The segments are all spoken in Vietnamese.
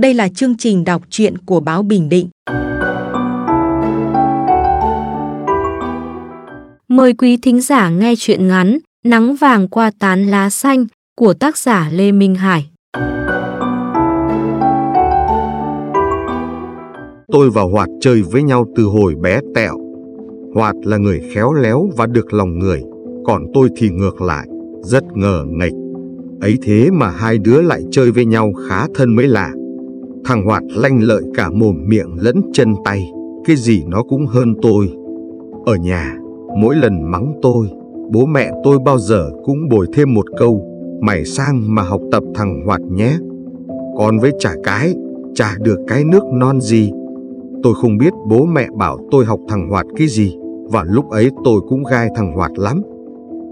Đây là chương trình đọc truyện của báo Bình Định. Mời quý thính giả nghe truyện ngắn Nắng vàng qua tán lá xanh của tác giả Lê Minh Hải. Tôi và Hoạt chơi với nhau từ hồi bé tẹo. Hoạt là người khéo léo và được lòng người, còn tôi thì ngược lại, rất ngờ nghệch. Ấy thế mà hai đứa lại chơi với nhau khá thân mới lạ. Thằng Hoạt lanh lợi cả mồm miệng lẫn chân tay, cái gì nó cũng hơn tôi. Ở nhà, mỗi lần mắng tôi, bố mẹ tôi bao giờ cũng bồi thêm một câu, mày sang mà học tập thằng Hoạt nhé. Còn với chả cái, chả được cái nước non gì. Tôi không biết bố mẹ bảo tôi học thằng Hoạt cái gì, và lúc ấy tôi cũng gai thằng Hoạt lắm.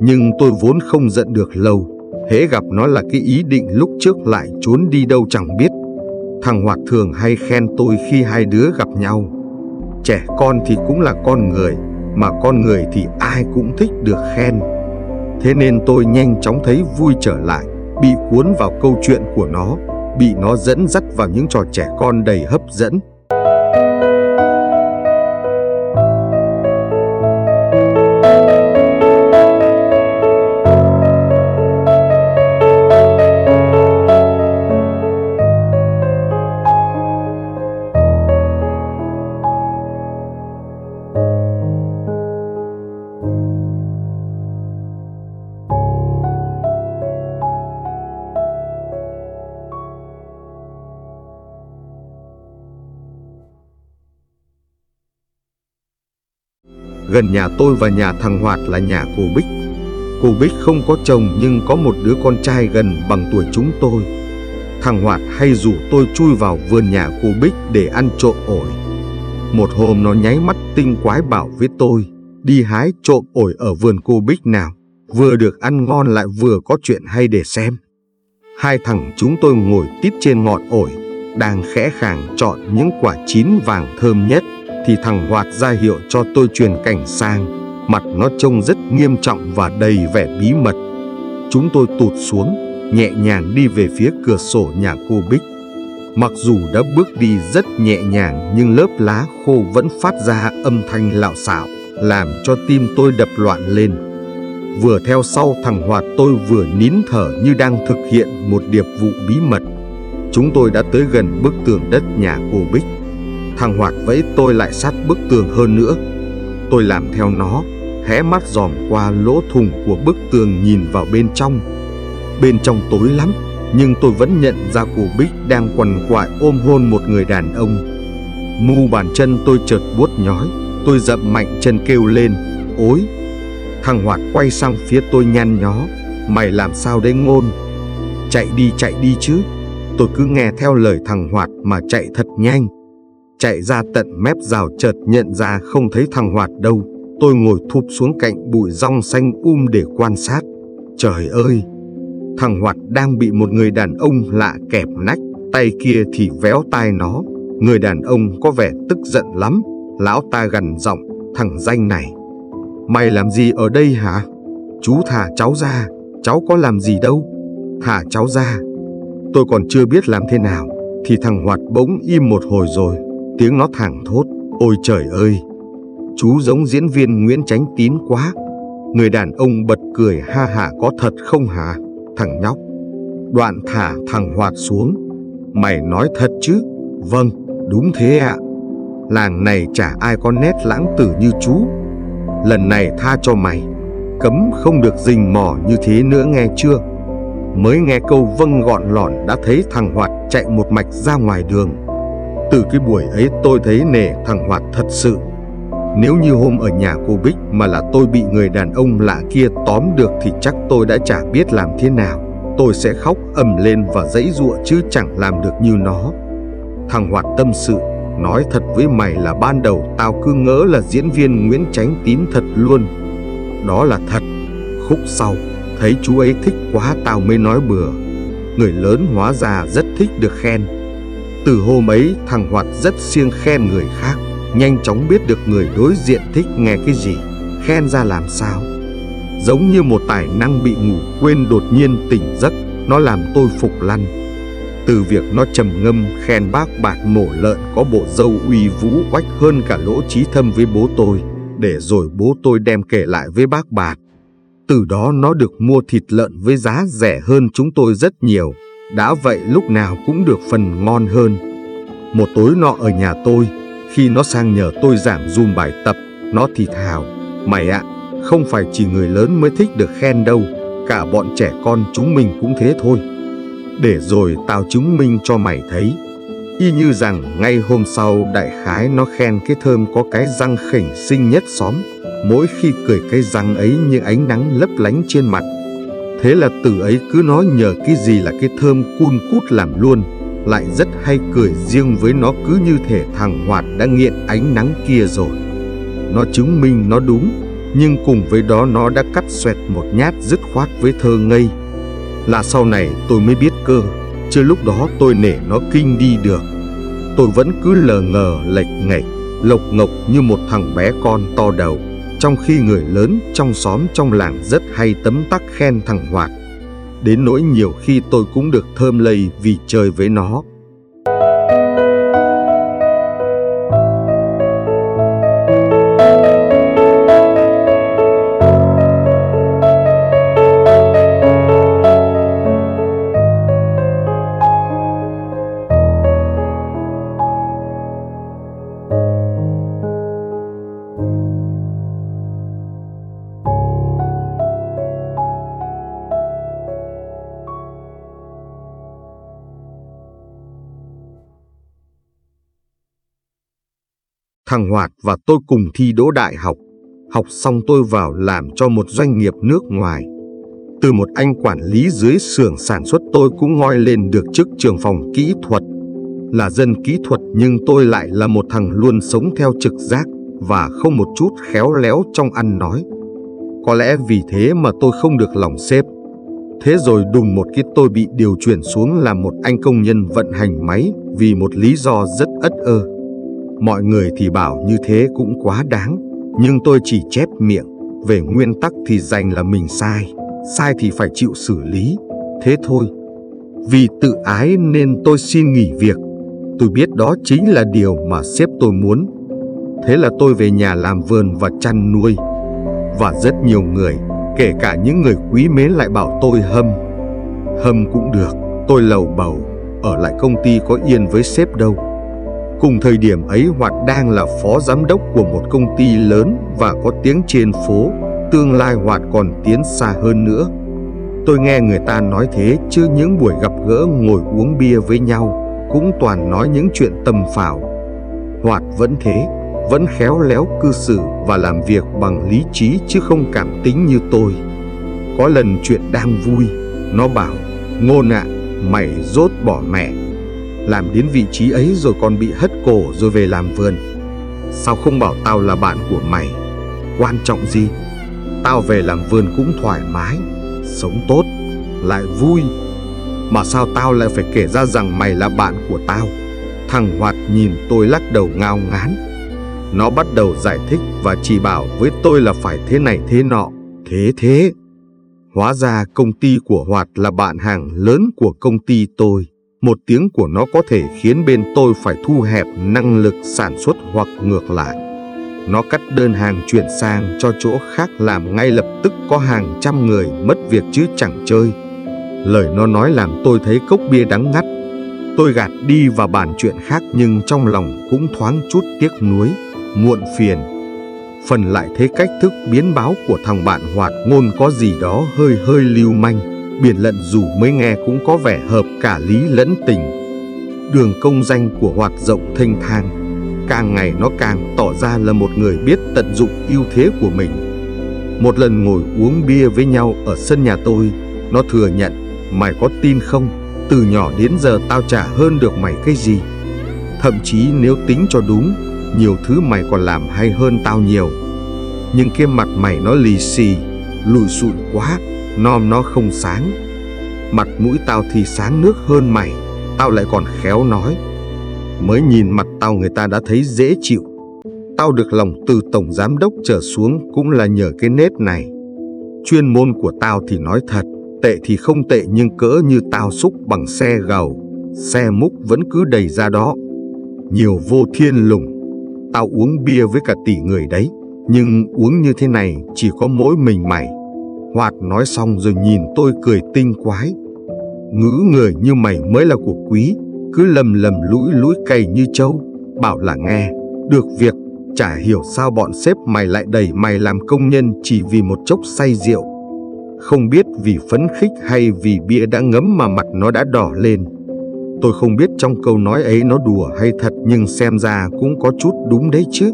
Nhưng tôi vốn không giận được lâu, hễ gặp nó là cái ý định lúc trước lại trốn đi đâu chẳng biết. Thằng Hoạt thường hay khen tôi khi hai đứa gặp nhau. Trẻ con thì cũng là con người, mà con người thì ai cũng thích được khen. Thế nên tôi nhanh chóng thấy vui trở lại, bị cuốn vào câu chuyện của nó, bị nó dẫn dắt vào những trò trẻ con đầy hấp dẫn. Gần nhà tôi và nhà thằng Hoạt là nhà cô Bích. Cô Bích không có chồng nhưng có một đứa con trai gần bằng tuổi chúng tôi. Thằng Hoạt hay rủ tôi chui vào vườn nhà cô Bích để ăn trộm ổi. Một hôm nó nháy mắt tinh quái bảo với tôi đi hái trộm ổi ở vườn cô Bích nào. Vừa được ăn ngon lại vừa có chuyện hay để xem. Hai thằng chúng tôi ngồi tít trên ngọn ổi, đang khẽ khàng chọn những quả chín vàng thơm nhất thì thằng Hoạt ra hiệu cho tôi truyền cảnh sang. Mặt nó trông rất nghiêm trọng và đầy vẻ bí mật. Chúng tôi tụt xuống, nhẹ nhàng đi về phía cửa sổ nhà cô Bích. Mặc dù đã bước đi rất nhẹ nhàng nhưng lớp lá khô vẫn phát ra âm thanh lạo xạo, làm cho tim tôi đập loạn lên. Vừa theo sau thằng Hoạt tôi vừa nín thở như đang thực hiện một điệp vụ bí mật. Chúng tôi đã tới gần bức tường đất nhà cô Bích. Thằng Hoạt vẫy tôi lại sát bức tường hơn nữa. Tôi làm theo nó, hé mắt dòm qua lỗ thùng của bức tường nhìn vào bên trong. Bên trong tối lắm, nhưng tôi vẫn nhận ra cô Bích đang quằn quại ôm hôn một người đàn ông. Mu bàn chân tôi chợt buốt nhói, tôi dậm mạnh chân kêu lên, ối. Thằng Hoạt quay sang phía tôi nhăn nhó, mày làm sao đấy ngôn? Chạy đi chạy đi chứ. Tôi cứ nghe theo lời thằng Hoạt mà chạy thật nhanh. Chạy ra tận mép rào chợt nhận ra không thấy thằng Hoạt đâu. Tôi ngồi thụp xuống cạnh bụi rong xanh um để quan sát. Trời ơi! Thằng Hoạt đang bị một người đàn ông lạ kẹp nách, tay kia thì véo tai nó. Người đàn ông có vẻ tức giận lắm. Lão ta gần giọng, thằng danh này. Mày làm gì ở đây hả? Chú thả cháu ra, cháu có làm gì đâu. Thả cháu ra. Tôi còn chưa biết làm thế nào, thì thằng Hoạt bỗng im một hồi rồi. Tiếng nó thẳng thốt, ôi trời ơi, chú giống diễn viên Nguyễn Chánh Tín quá. Người đàn ông bật cười ha hả có thật không hả, thằng nhóc. Đoạn thả thằng Hoạt xuống. Mày nói thật chứ? Vâng, đúng thế ạ. Làng này chả ai có nét lãng tử như chú. Lần này tha cho mày, cấm không được rình mò như thế nữa nghe chưa? Mới nghe câu vâng gọn lỏn đã thấy thằng Hoạt chạy một mạch ra ngoài đường. Từ cái buổi ấy tôi thấy nể thằng Hoạt thật sự. Nếu như hôm ở nhà cô Bích mà là tôi bị người đàn ông lạ kia tóm được thì chắc tôi đã chả biết làm thế nào. Tôi sẽ khóc ầm lên và dãy giụa chứ chẳng làm được như nó. Thằng Hoạt tâm sự, nói thật với mày là ban đầu tao cứ ngỡ là diễn viên Nguyễn tránh Tín thật luôn. Đó là thật. Khúc sau, thấy chú ấy thích quá tao mới nói bừa. Người lớn hóa ra rất thích được khen. Từ hôm ấy thằng Hoạt rất siêng khen người khác. Nhanh chóng biết được người đối diện thích nghe cái gì. Khen ra làm sao? Giống như một tài năng bị ngủ quên đột nhiên tỉnh giấc Nó làm tôi phục lăn. Từ việc nó trầm ngâm khen bác bạc mổ lợn có bộ dâu uy vũ oách hơn cả lỗ trí thâm với bố tôi, để rồi bố tôi đem kể lại với bác bạc. Từ đó nó được mua thịt lợn với giá rẻ hơn chúng tôi rất nhiều, đã vậy lúc nào cũng được phần ngon hơn. Một tối nọ ở nhà tôi, khi nó sang nhờ tôi giảng dùm bài tập, nó thì thào, mày ạ, không phải chỉ người lớn mới thích được khen đâu, cả bọn trẻ con chúng mình cũng thế thôi. Để rồi tao chứng minh cho mày thấy. Y như rằng ngay hôm sau đại khái nó khen cái thơm có cái răng khỉnh xinh nhất xóm, mỗi khi cười cái răng ấy như ánh nắng lấp lánh trên mặt. Thế là từ ấy cứ nói nhờ cái gì là cái thơm cun cút làm luôn, lại rất hay cười riêng với nó cứ như thể thằng Hoạt đã nghiện ánh nắng kia rồi. Nó chứng minh nó đúng, nhưng cùng với đó nó đã cắt xoẹt một nhát dứt khoát với thơ ngây. Là sau này tôi mới biết cơ, chứ lúc đó tôi nể nó kinh đi được. Tôi vẫn cứ lờ ngờ lệch nghệch, lộc ngộc như một thằng bé con to đầu, trong khi người lớn trong xóm trong làng rất hay tấm tắc khen thằng Hoạt. Đến nỗi nhiều khi tôi cũng được thơm lây vì chơi với nó. Thằng Hoạt và tôi cùng thi đỗ đại học. Học xong tôi vào làm cho một doanh nghiệp nước ngoài. Từ một anh quản lý dưới xưởng sản xuất tôi cũng ngoi lên được chức trưởng phòng kỹ thuật. Là dân kỹ thuật nhưng tôi lại là một thằng luôn sống theo trực giác và không một chút khéo léo trong ăn nói. Có lẽ vì thế mà tôi không được lòng xếp. Thế rồi đùng một cái tôi bị điều chuyển xuống làm một anh công nhân vận hành máy vì một lý do rất ất ơ. Mọi người thì bảo như thế cũng quá đáng, nhưng tôi chỉ chép miệng, về nguyên tắc thì dành là mình sai, sai thì phải chịu xử lý, thế thôi. Vì tự ái nên tôi xin nghỉ việc, tôi biết đó chính là điều mà sếp tôi muốn. Thế là tôi về nhà làm vườn và chăn nuôi. Và rất nhiều người, kể cả những người quý mến lại bảo tôi hâm. Hâm cũng được, tôi lầu bầu, ở lại công ty có yên với sếp đâu. Cùng thời điểm ấy Hoạt đang là phó giám đốc của một công ty lớn và có tiếng trên phố, tương lai Hoạt còn tiến xa hơn nữa. Tôi nghe người ta nói thế chứ những buổi gặp gỡ ngồi uống bia với nhau cũng toàn nói những chuyện tầm phào. Hoạt vẫn thế, vẫn khéo léo cư xử và làm việc bằng lý trí chứ không cảm tính như tôi. Có lần chuyện đang vui, nó bảo, ngôn ạ, mày rốt bỏ mẹ làm đến vị trí ấy rồi còn bị hất cổ rồi về làm vườn. Sao không bảo tao là bạn của mày? Quan trọng gì? Tao về làm vườn cũng thoải mái, Sống tốt, Lại vui. Mà sao tao lại phải kể ra rằng mày là bạn của tao? Thằng Hoạt nhìn tôi lắc đầu ngao ngán. Nó bắt đầu giải thích và chỉ bảo với tôi là phải thế này thế nọ. Thế thế. Hóa ra công ty của Hoạt là bạn hàng lớn của công ty tôi một tiếng của nó có thể khiến bên tôi phải thu hẹp năng lực sản xuất hoặc ngược lại. Nó cắt đơn hàng chuyển sang cho chỗ khác làm ngay lập tức có hàng trăm người mất việc chứ chẳng chơi. Lời nó nói làm tôi thấy cốc bia đắng ngắt. Tôi gạt đi và bàn chuyện khác nhưng trong lòng cũng thoáng chút tiếc nuối, muộn phiền. Phần lại thấy cách thức biến báo của thằng bạn hoạt ngôn có gì đó hơi hơi lưu manh biển lận dù mới nghe cũng có vẻ hợp cả lý lẫn tình. Đường công danh của hoạt rộng thanh thang, càng ngày nó càng tỏ ra là một người biết tận dụng ưu thế của mình. Một lần ngồi uống bia với nhau ở sân nhà tôi, nó thừa nhận, mày có tin không, từ nhỏ đến giờ tao trả hơn được mày cái gì. Thậm chí nếu tính cho đúng, nhiều thứ mày còn làm hay hơn tao nhiều. Nhưng cái mặt mày nó lì xì, lùi sụn quá, Nom nó không sáng Mặt mũi tao thì sáng nước hơn mày Tao lại còn khéo nói Mới nhìn mặt tao người ta đã thấy dễ chịu Tao được lòng từ tổng giám đốc trở xuống Cũng là nhờ cái nết này Chuyên môn của tao thì nói thật Tệ thì không tệ nhưng cỡ như tao xúc bằng xe gầu xe múc vẫn cứ đầy ra đó. Nhiều vô thiên lùng, tao uống bia với cả tỷ người đấy, nhưng uống như thế này chỉ có mỗi mình mày. Hoạt nói xong rồi nhìn tôi cười tinh quái. Ngữ người như mày mới là của quý, cứ lầm lầm lũi lũi cày như trâu, bảo là nghe, được việc, chả hiểu sao bọn sếp mày lại đẩy mày làm công nhân chỉ vì một chốc say rượu. Không biết vì phấn khích hay vì bia đã ngấm mà mặt nó đã đỏ lên. Tôi không biết trong câu nói ấy nó đùa hay thật nhưng xem ra cũng có chút đúng đấy chứ.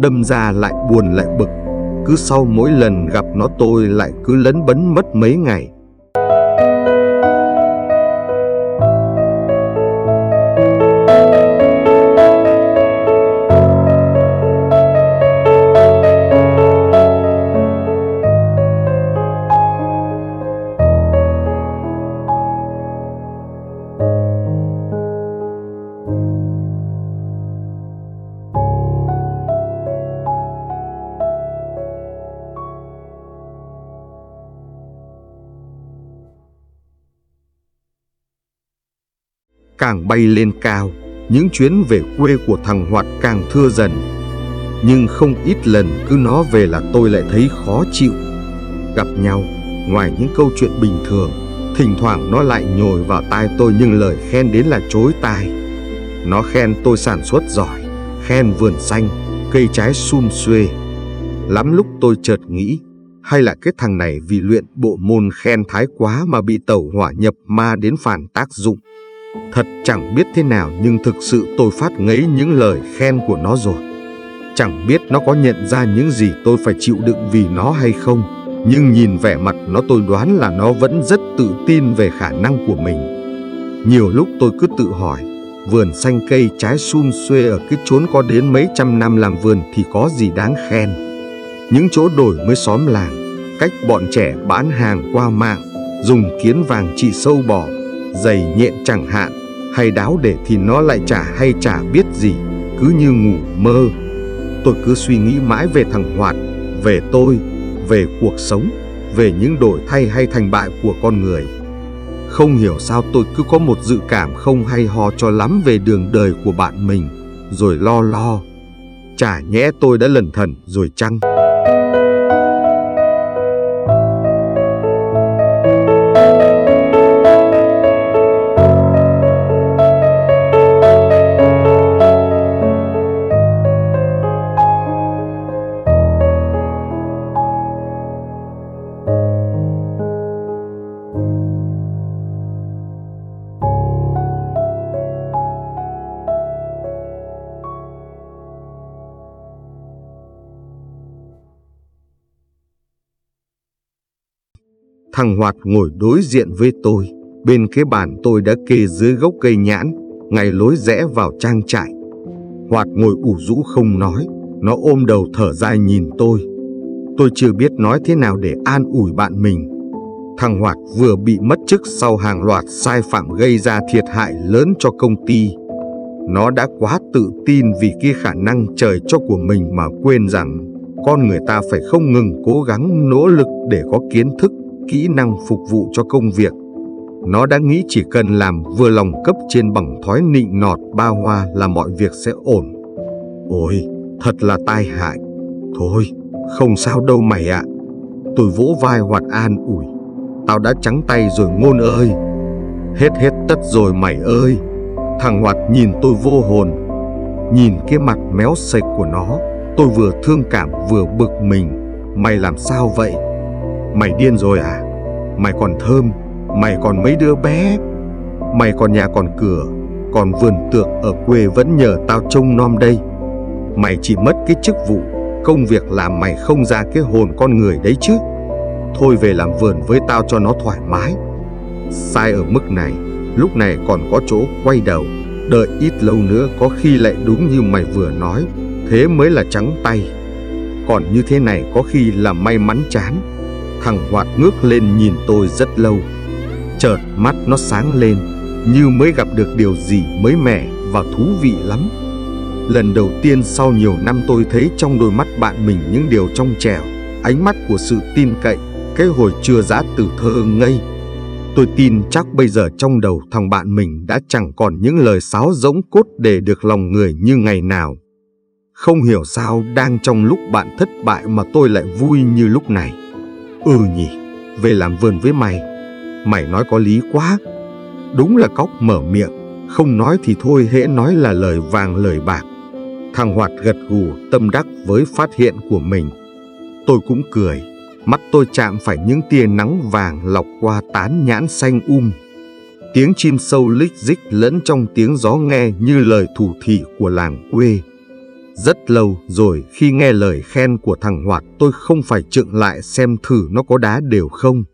Đâm ra lại buồn lại bực, cứ sau mỗi lần gặp nó tôi lại cứ lấn bấn mất mấy ngày. Càng bay lên cao, những chuyến về quê của thằng Hoạt càng thưa dần. Nhưng không ít lần cứ nó về là tôi lại thấy khó chịu. Gặp nhau, ngoài những câu chuyện bình thường, thỉnh thoảng nó lại nhồi vào tai tôi nhưng lời khen đến là chối tai. Nó khen tôi sản xuất giỏi, khen vườn xanh, cây trái sum xuê. Lắm lúc tôi chợt nghĩ, hay là cái thằng này vì luyện bộ môn khen thái quá mà bị tẩu hỏa nhập ma đến phản tác dụng. Thật chẳng biết thế nào nhưng thực sự tôi phát ngấy những lời khen của nó rồi. Chẳng biết nó có nhận ra những gì tôi phải chịu đựng vì nó hay không, nhưng nhìn vẻ mặt nó tôi đoán là nó vẫn rất tự tin về khả năng của mình. Nhiều lúc tôi cứ tự hỏi, vườn xanh cây trái sum xuê ở cái chốn có đến mấy trăm năm làm vườn thì có gì đáng khen. Những chỗ đổi mới xóm làng, cách bọn trẻ bán hàng qua mạng, dùng kiến vàng trị sâu bò, dày nhện chẳng hạn, hay đáo để thì nó lại chả hay chả biết gì, cứ như ngủ mơ. Tôi cứ suy nghĩ mãi về thằng Hoạt, về tôi, về cuộc sống, về những đổi thay hay thành bại của con người. Không hiểu sao tôi cứ có một dự cảm không hay ho cho lắm về đường đời của bạn mình, rồi lo lo. Chả nhẽ tôi đã lẩn thần rồi chăng? Thằng Hoạt ngồi đối diện với tôi, bên cái bàn tôi đã kê dưới gốc cây nhãn, ngay lối rẽ vào trang trại. Hoạt ngồi ủ rũ không nói, nó ôm đầu thở dài nhìn tôi. Tôi chưa biết nói thế nào để an ủi bạn mình. Thằng Hoạt vừa bị mất chức sau hàng loạt sai phạm gây ra thiệt hại lớn cho công ty. Nó đã quá tự tin vì cái khả năng trời cho của mình mà quên rằng con người ta phải không ngừng cố gắng nỗ lực để có kiến thức kỹ năng phục vụ cho công việc. Nó đã nghĩ chỉ cần làm vừa lòng cấp trên bằng thói nịnh nọt ba hoa là mọi việc sẽ ổn. Ôi, thật là tai hại. Thôi, không sao đâu mày ạ. Tôi vỗ vai hoạt an ủi. Tao đã trắng tay rồi ngôn ơi. Hết hết tất rồi mày ơi. Thằng Hoạt nhìn tôi vô hồn. Nhìn cái mặt méo sạch của nó, tôi vừa thương cảm vừa bực mình. Mày làm sao vậy? Mày điên rồi à? Mày còn thơm, mày còn mấy đứa bé, mày còn nhà còn cửa, còn vườn tược ở quê vẫn nhờ tao trông nom đây. Mày chỉ mất cái chức vụ, công việc làm mày không ra cái hồn con người đấy chứ. Thôi về làm vườn với tao cho nó thoải mái. Sai ở mức này, lúc này còn có chỗ quay đầu, đợi ít lâu nữa có khi lại đúng như mày vừa nói, thế mới là trắng tay. Còn như thế này có khi là may mắn chán. Thằng Hoạt ngước lên nhìn tôi rất lâu. Chợt mắt nó sáng lên, như mới gặp được điều gì mới mẻ và thú vị lắm. Lần đầu tiên sau nhiều năm tôi thấy trong đôi mắt bạn mình những điều trong trẻo, ánh mắt của sự tin cậy, cái hồi chưa giã từ thơ ngây. Tôi tin chắc bây giờ trong đầu thằng bạn mình đã chẳng còn những lời sáo rỗng cốt để được lòng người như ngày nào. Không hiểu sao đang trong lúc bạn thất bại mà tôi lại vui như lúc này. Ừ nhỉ, về làm vườn với mày. Mày nói có lý quá. Đúng là cóc mở miệng, không nói thì thôi hễ nói là lời vàng lời bạc. Thằng Hoạt gật gù tâm đắc với phát hiện của mình. Tôi cũng cười, mắt tôi chạm phải những tia nắng vàng lọc qua tán nhãn xanh um. Tiếng chim sâu lích dích lẫn trong tiếng gió nghe như lời thủ thị của làng quê. Rất lâu rồi khi nghe lời khen của thằng Hoạt, tôi không phải trượng lại xem thử nó có đá đều không.